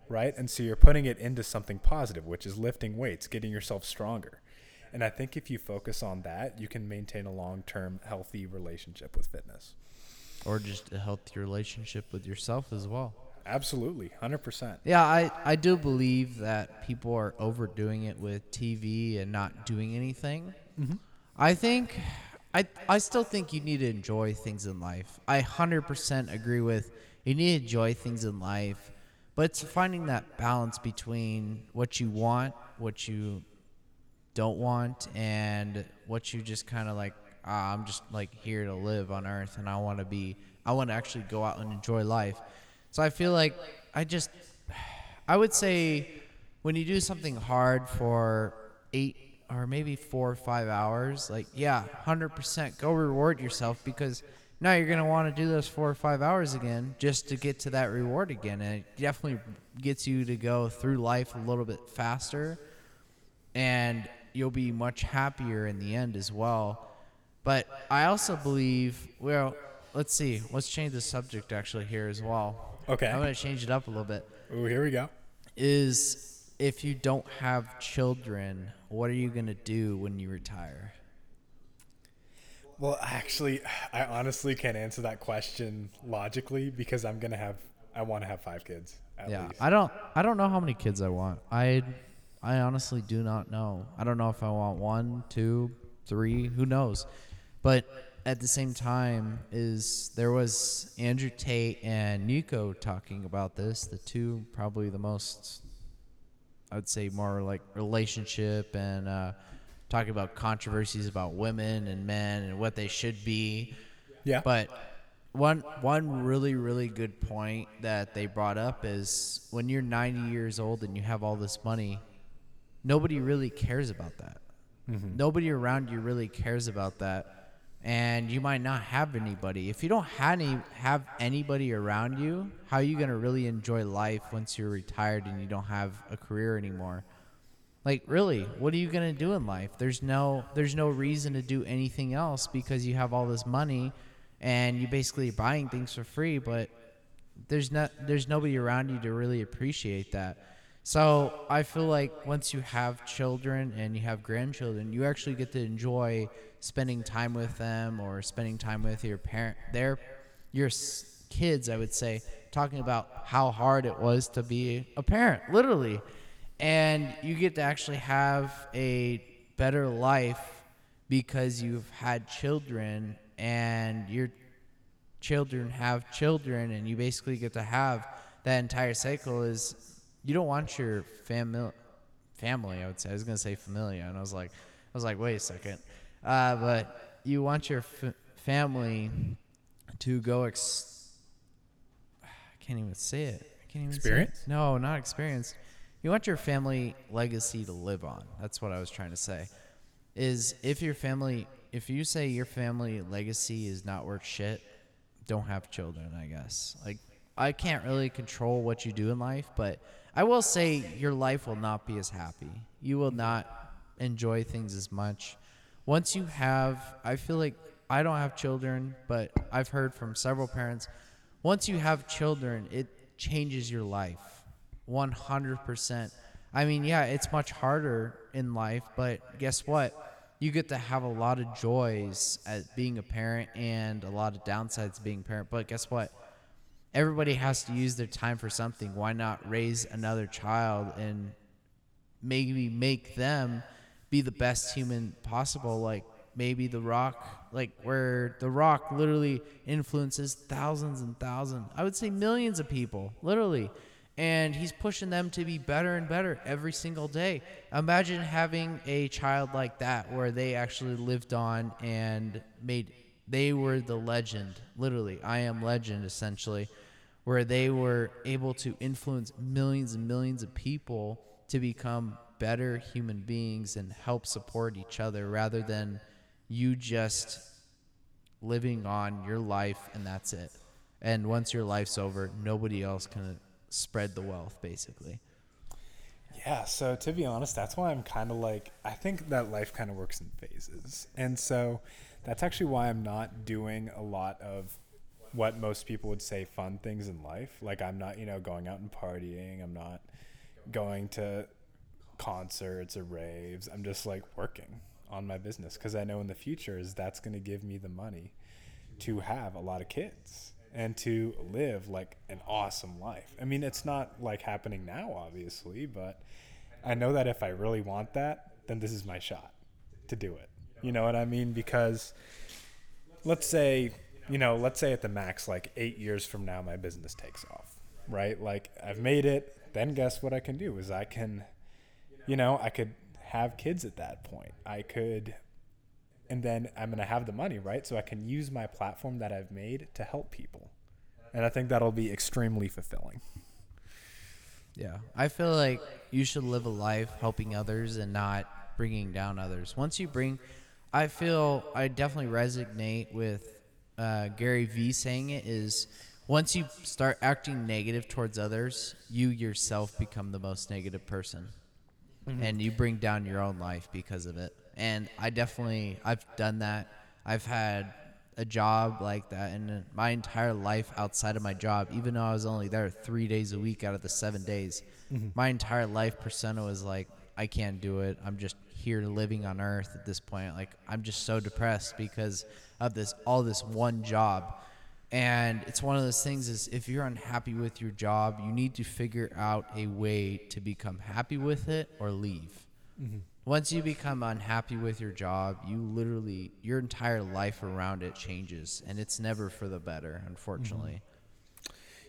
right? And so you're putting it into something positive, which is lifting weights, getting yourself stronger. And I think if you focus on that, you can maintain a long term healthy relationship with fitness. or just a healthy relationship with yourself as well Absolutely, 100%. Yeah, I, I do believe that people are overdoing it with TV and not doing anything. Mm-hmm. I think, I, I still think you need to enjoy things in life. I 100% agree with you need to enjoy things in life, but it's finding that balance between what you want, what you don't want, and what you just kind of like, ah, I'm just like here to live on earth and I want to be, I want to actually go out and enjoy life. So I feel like I just, I would say when you do something hard for eight or maybe four or five hours, like, yeah, 100% go reward yourself because now you're going to want to do those four or five hours again just to get to that reward again. And it definitely gets you to go through life a little bit faster and you'll be much happier in the end as well. But I also believe, well, let's see. Let's change the subject actually here as well. Okay. I'm gonna change it up a little bit. Oh, here we go. Is if you don't have children, what are you gonna do when you retire? Well, actually, I honestly can't answer that question logically because I'm gonna have. I want to have five kids. At yeah, least. I don't. I don't know how many kids I want. I, I honestly do not know. I don't know if I want one, two, three. Who knows? But at the same time, is there was Andrew Tate and Nico talking about this. The two probably the most, I would say, more like relationship and uh, talking about controversies about women and men and what they should be. Yeah. But one one really really good point that they brought up is when you're 90 years old and you have all this money, nobody really cares about that. Nobody around you really cares about that, and you might not have anybody. If you don't have any have anybody around you, how are you gonna really enjoy life once you're retired and you don't have a career anymore? Like really, what are you gonna do in life? There's no there's no reason to do anything else because you have all this money and you basically buying things for free, but there's not there's nobody around you to really appreciate that. So I feel like once you have children and you have grandchildren, you actually get to enjoy spending time with them or spending time with your parent their your kids, I would say, talking about how hard it was to be a parent, literally. And you get to actually have a better life because you've had children and your children have children and you basically get to have that entire cycle is you don't want your family family i would say. I was going to say familia and i was like i was like wait a second. Uh, but you want your f- family to go ex- i can't even say it. I can't even Experience? say it. no not experience. You want your family legacy to live on. That's what i was trying to say. Is if your family if you say your family legacy is not worth shit don't have children i guess. Like i can't really control what you do in life but i will say your life will not be as happy you will not enjoy things as much once you have i feel like i don't have children but i've heard from several parents once you have children it changes your life 100% i mean yeah it's much harder in life but guess what you get to have a lot of joys at being a parent and a lot of downsides being a parent. But guess what? Everybody has to use their time for something. Why not raise another child and maybe make them be the best human possible? Like maybe The Rock, like where The Rock literally influences thousands and thousands, I would say millions of people, literally. And he's pushing them to be better and better every single day. Imagine having a child like that where they actually lived on and made, they were the legend, literally. I am legend, essentially, where they were able to influence millions and millions of people to become better human beings and help support each other rather than you just living on your life and that's it. And once your life's over, nobody else can spread the wealth, basically. Yeah, so to be honest, that's why I'm kind of like I think that life kind of works in phases. And so that's actually why I'm not doing a lot of what most people would say fun things in life. Like I'm not, you know, going out and partying. I'm not going to concerts or raves. I'm just like working on my business cuz I know in the future is that's going to give me the money to have a lot of kids and to live like an awesome life. I mean, it's not like happening now, obviously, but I know that if I really want that, then this is my shot to do it. You know what I mean? Because let's say, you know, let's say at the max, like eight years from now, my business takes off, right? Like I've made it. Then guess what I can do is I can, you know, I could have kids at that point. I could and then I'm going to have the money, right? So I can use my platform that I've made to help people. And I think that'll be extremely fulfilling. Yeah. I feel like you should live a life helping others and not bringing down others. Once you bring, I feel I definitely resonate with uh, Gary Vee saying it is once you start acting negative towards others, you yourself become the most negative person. And you bring down your own life because of it. And I definitely, I've done that. I've had a job like that in my entire life outside of my job, even though I was only there three days a week out of the seven days. My entire life persona was like, I can't do it. I'm just here to living on earth at this point. Like I'm just so depressed because of this all this one job. And it's one of those things is if you're unhappy with your job, you need to figure out a way to become happy with it or leave. Once you become unhappy with your job, you literally your entire life around it changes and it's never for the better, unfortunately.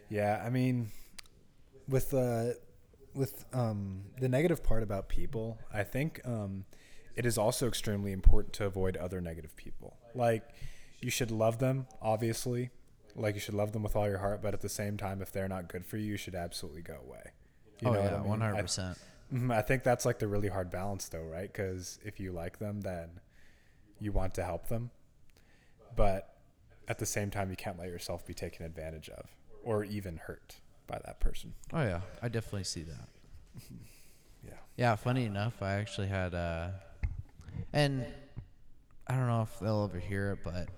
Yeah, I mean, with uh, with um, the negative part about people, I think um, it is also extremely important to avoid other negative people. Like, you should love them, obviously. Like, you should love them with all your heart, but at the same time, if they're not good for you, you should absolutely go away. You oh know yeah, I mean? one hundred I- percent. Mhm, I think that's like the really hard balance, though, right? Because if you like them, then you want to help them, but at the same time, you can't let yourself be taken advantage of or even hurt by that person. Oh yeah, I definitely see that. Yeah. Yeah, funny enough, I actually had uh and I don't know if they'll ever hear it, but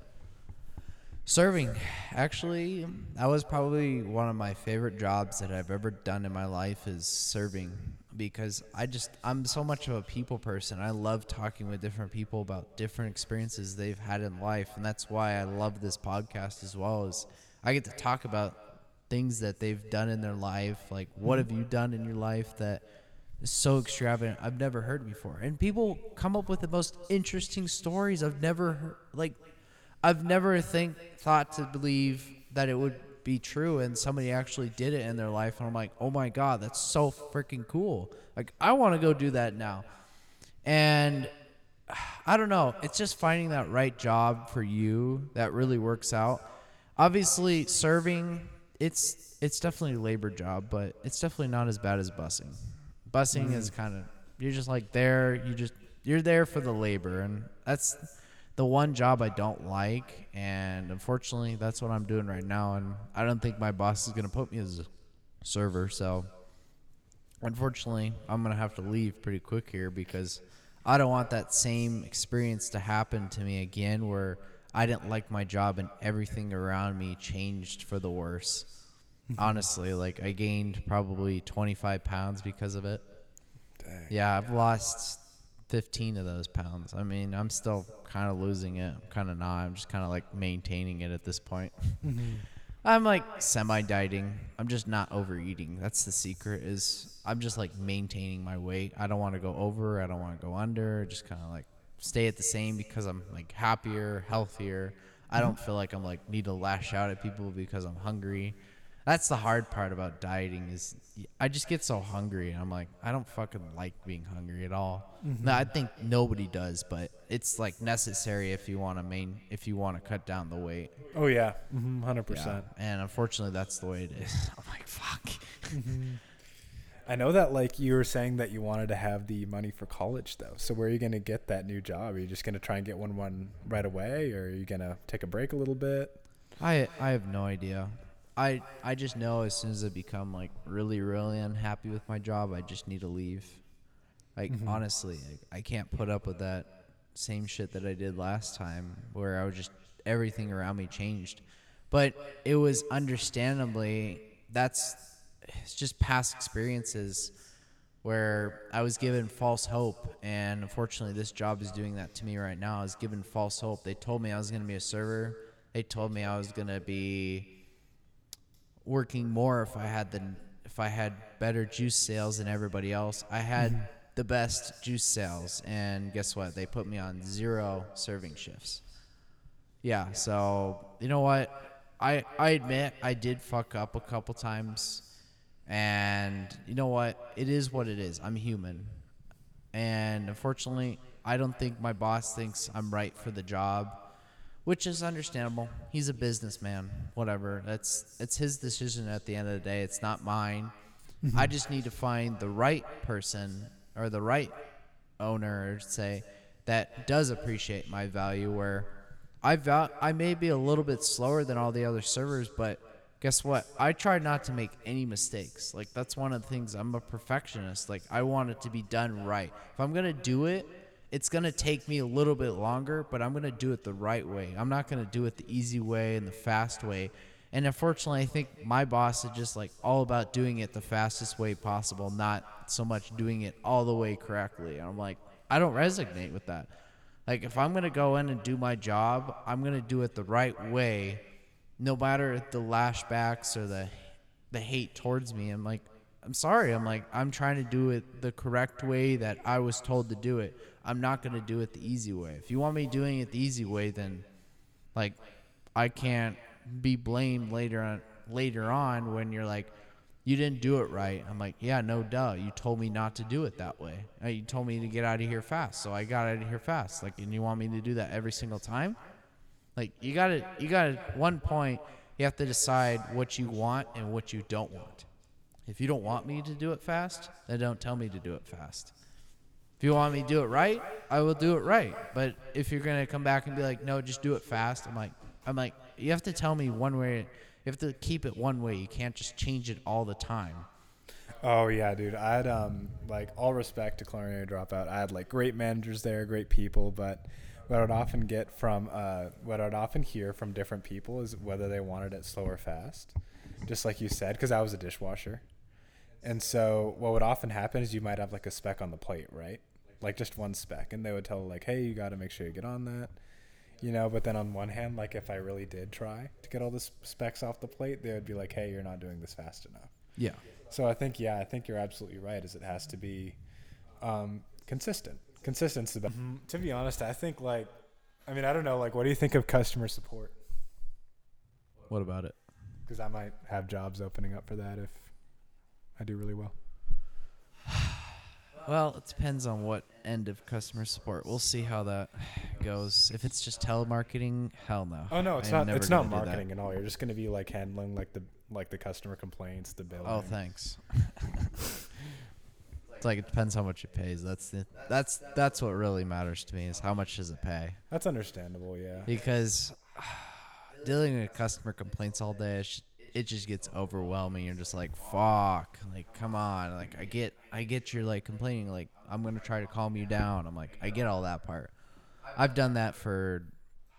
serving actually that was probably one of my favorite jobs that I've ever done in my life is serving because I just I'm so much of a people person. I love talking with different people about different experiences they've had in life and that's why I love this podcast as well is I get to talk about things that they've done in their life like what have you done in your life that is so extravagant I've never heard before. And people come up with the most interesting stories I've never heard, like I've never think thought to believe that it would be true and somebody actually did it in their life and I'm like, "Oh my god, that's so freaking cool." Like I want to go do that now. And I don't know, it's just finding that right job for you that really works out. Obviously, serving it's it's definitely a labor job, but it's definitely not as bad as busing. Busing is mm. kind of you're just like there, you just you're there for the labor and that's the one job I don't like and unfortunately that's what I'm doing right now and I don't think my boss is going to put me as a server, so unfortunately, I'm going to have to leave pretty quick here because I don't want that same experience to happen to me again where I didn't like my job and everything around me changed for the worse. Honestly, like I gained probably 25 pounds because of it. Dang. Yeah, I've lost 15 of those pounds. I mean, I'm still kind of losing it. I'm kind of not. I'm just kind of like maintaining it at this point. Mm-hmm. I'm like semi dieting. I'm just not overeating. That's the secret. Is I'm just like maintaining my weight. I don't want to go over. I don't want to go under. Just kind of like stay at the same because I'm like happier, healthier. I don't feel like I'm like need to lash out at people because I'm hungry. That's the hard part about dieting is I just get so hungry and I'm like I don't fucking like being hungry at all. No, I think nobody does, but it's like necessary if you want to main if you want to cut down the weight. Oh yeah, mm-hmm, hundred Yeah. percent. And unfortunately, that's the way it is. I'm like, fuck. I know that like you were saying that you wanted to have the money for college though. So where are you gonna get that new job? Are you just gonna try and get one one right away, or are you gonna take a break a little bit? I I have no idea. I I just know as soon as I become like really really unhappy with my job, I just need to leave. Like mm-hmm. honestly, like, I can't put up with that same shit that I did last time, where I was just everything around me changed. But it was understandably that's it's just past experiences where I was given false hope, and unfortunately, this job is doing that to me right now. I was given false hope. They told me I was going to be a server. They told me I was going to be working more if I had the if I had better juice sales than everybody else. I had mm-hmm. the best juice sales, and guess what? They put me on zero serving shifts. Yeah, so you know what? I I admit I did fuck up a couple times, and you know what? It is what it is. I'm human, and unfortunately, I don't think my boss thinks I'm right for the job, which is understandable. He's a businessman. Whatever. That's it's his decision at the end of the day. It's not mine. Mm-hmm. I just need to find the right person or the right owner, say, that does appreciate my value. Where I val- I may be a little bit slower than all the other servers, but guess what? I try not to make any mistakes. Like that's one of the things. I'm a perfectionist. Like I want it to be done right. If I'm gonna do it, it's gonna take me a little bit longer, but I'm gonna do it the right way. I'm not gonna do it the easy way and the fast way. And unfortunately, I think my boss is just like all about doing it the fastest way possible, not so much doing it all the way correctly. And I'm like, I don't resonate with that. Like, if I'm gonna go in and do my job, I'm gonna do it the right way, no matter the lashbacks or the the hate towards me. I'm like, I'm sorry. I'm like, I'm trying to do it the correct way that I was told to do it. I'm not gonna do it the easy way. If you want me doing it the easy way, then like I can't be blamed later on later on when you're like you didn't do it right. I'm like, yeah, no duh. You told me not to do it that way. Uh, You told me to get out of here fast, so I got out of here fast. Like, and you want me to do that every single time? Like, you got to, you got to. One point, you have to decide what you want and what you don't want. If you don't want me to do it fast, then don't tell me to do it fast. If you want me to do it right, I will do it right. But if you're gonna come back and be like, no, just do it fast, I'm like, I'm like, you have to tell me one way. You have to keep it one way. You can't just change it all the time. Oh yeah, dude. I had um like all respect to culinary dropout. I had like great managers there, great people, but what I'd often get from uh what I'd often hear from different people is whether they wanted it slow or fast. Just like you said, because I was a dishwasher. And so what would often happen is you might have like a speck on the plate, right? Like just one speck, and they would tell like, "Hey, you got to make sure you get on that." You know, but then on one hand, like if I really did try to get all the specks off the plate, they would be like, "Hey, you're not doing this fast enough." Yeah. So I think yeah, I think you're absolutely right. Is it has to be um, consistent. Consistence. About. Mm-hmm. To be honest, I think like, I mean, I don't know. Like, what do you think of customer support? What about it? Because I might have jobs opening up for that if I do really well. Well, it depends on what end of customer support. We'll see how that goes. If it's just telemarketing, hell no. Oh no, it's I not. It's not gonna do that. marketing at all. You're just going to be like handling like the like the customer complaints, the billing. Oh, thanks. like it depends how much it pays. That's the that's that's what really matters to me is how much does it pay? That's understandable. Yeah. Because dealing with customer complaints all day, it just gets overwhelming. You're just like, fuck, like come on, like I get I get you're like complaining, like I'm gonna try to calm you down. I'm like I get all that part. I've done that for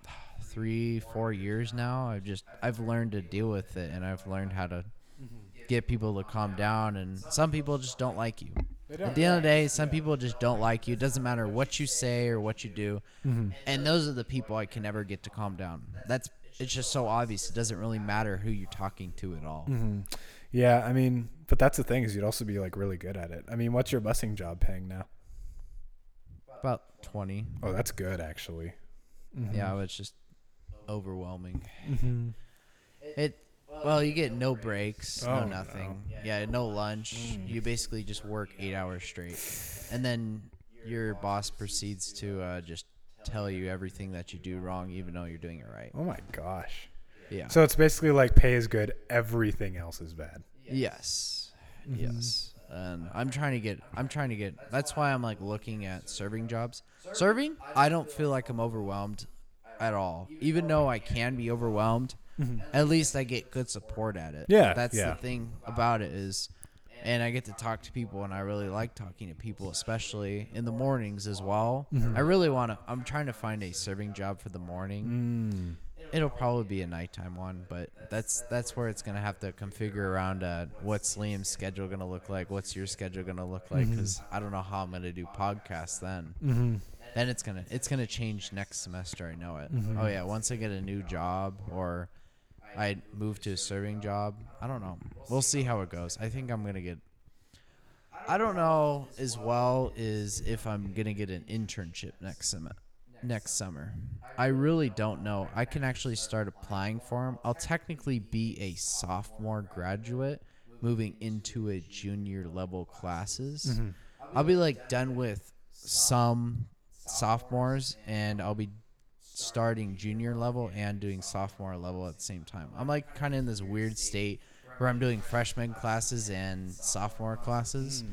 three, four years now. I've just I've learned to deal with it, and I've learned how to mm-hmm. get people to calm down. And some people just don't like you. At the end of the day, some people just don't like you. It doesn't matter what you say or what you do. And those are the people I can never get to calm down. That's it's just so obvious. It doesn't really matter who you're talking to at all. hmm Yeah, I mean, but that's the thing is you'd also be like really good at it. I mean, what's your busing job paying now? About twenty. Oh, that's good actually. Mm-hmm. Yeah, it's just overwhelming. hmm It well, you get no breaks, Oh, no no. nothing. Yeah, no lunch. You basically just work eight hours straight, and then your boss proceeds to uh, just tell you everything that you do wrong, even though you're doing it right. Oh my gosh. Yeah. So it's basically like pay is good, everything else is bad. Yes. Mm-hmm. Yes. And I'm trying to get I'm trying to get that's why I'm like looking at serving jobs. Serving, I don't feel like I'm overwhelmed at all. Even though I can be overwhelmed, at least I get good support at it. Mm-hmm. Yeah, That's yeah. the thing about it is and I get to talk to people and I really like talking to people especially in the mornings as well. Mm-hmm. I really want to I'm trying to find a serving job for the morning Mm. it'll probably be a nighttime one, but that's that's where it's gonna have to configure around uh, what's Liam's schedule gonna look like, what's your schedule gonna look like, because I don't know how I'm gonna do podcasts then. Mm-hmm. Then it's gonna it's gonna change next semester. I know it. Mm-hmm. Oh yeah, once I get a new job or I move to a serving job, I don't know. We'll see how it goes. I think I'm gonna get. I don't know as well as if I'm gonna get an internship next summer. Next summer, I really don't know. I can actually start applying for them. I'll technically be a sophomore graduate, moving into a junior level classes. Mm-hmm. I'll be like done with some sophomores, and I'll be starting junior level and doing sophomore level at the same time. I'm like kind of in this weird state where I'm doing freshman classes and sophomore classes.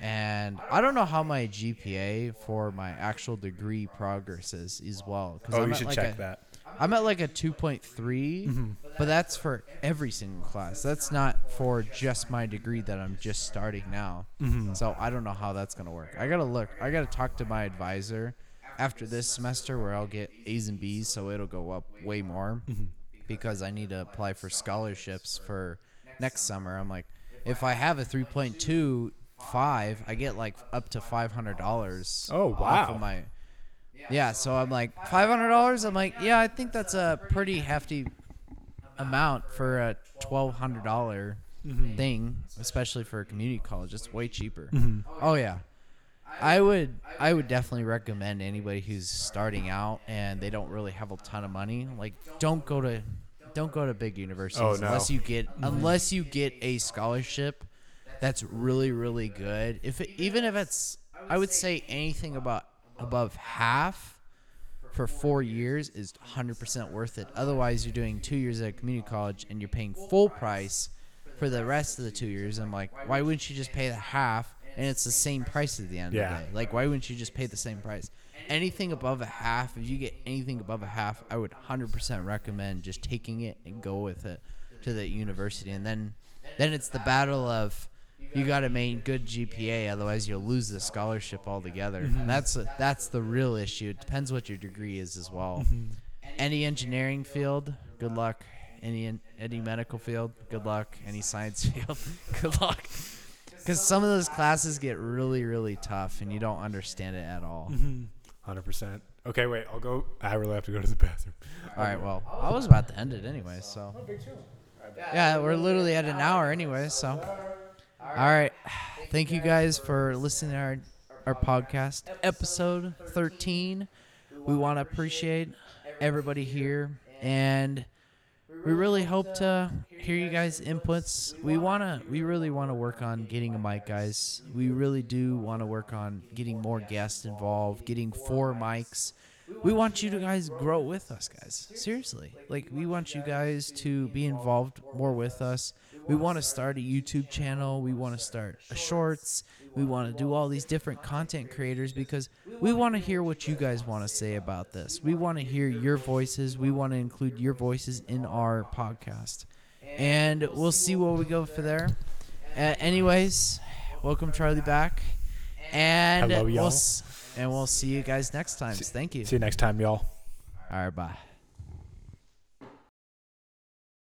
And I don't know how my GPA for my actual degree progresses as well. Oh, I'm you should like check a- that. I'm at like a 2.3, Mm-hmm. but that's for every single class. That's not for just my degree that I'm just starting now. Mm-hmm. So I don't know how that's gonna work. I gotta look. I gotta talk to my advisor after this semester where I'll get A's and B's, so it'll go up way more Mm-hmm. because I need to apply for scholarships for next summer. I'm like, if I have a 3.25, I get like up to $500. Oh, Off wow. of my yeah, so I'm like five hundred dollars. I'm like, yeah, I think that's a pretty hefty amount for a twelve hundred dollar thing, especially for a community college. It's way cheaper. Oh yeah, I would I would definitely recommend anybody who's starting out and they don't really have a ton of money, like don't go to don't go to big universities Oh, no. unless you get unless you get a scholarship that's really really good. If it, even if it's I would say anything about above half for four years is 100% worth it. Otherwise, you're doing two years at a community college and you're paying full price for the rest of the two years. I'm like, why wouldn't you just pay the half and it's the same price at the end Yeah. of the day? Like, why wouldn't you just pay the same price? Anything above a half, if you get anything above a half, I would 100% recommend just taking it and go with it to the university. And then, then it's the battle of you got to maintain good GPA, otherwise you'll lose the scholarship altogether. And that's that's the real issue. It depends what your degree is as well. Mm-hmm. Any engineering field, good luck. Any any medical field, good luck. Any science field, good luck. Because some of those classes get really really tough, and you don't understand it at all. Mm-hmm. Hundred percent. Okay, wait. I'll go. I really have to go to the bathroom. All right, well, I was about to end it anyway, so. Oh, yeah, we're literally at an hour anyway, so. All right. Thank you guys for listening to our, our podcast, episode 13. We want to appreciate everybody here, and we really hope to hear you guys' inputs. We want to, we really want to work on getting a mic, guys. We really do want to work on getting more guests involved, getting four mics. We want you to guys grow with us guys. Seriously. Like we want you guys to be involved more with us. We want to start a youtube channel. We want to start a shorts we want to do all these different content creators because we want to hear what you guys want to say about this we want to hear your voices we want to include your voices in our podcast and we'll see where we go for there uh, anyways welcome charlie back and Hello, we'll y'all. s- and we'll see you guys next time. Thank you. See you next time, y'all. All right, bye.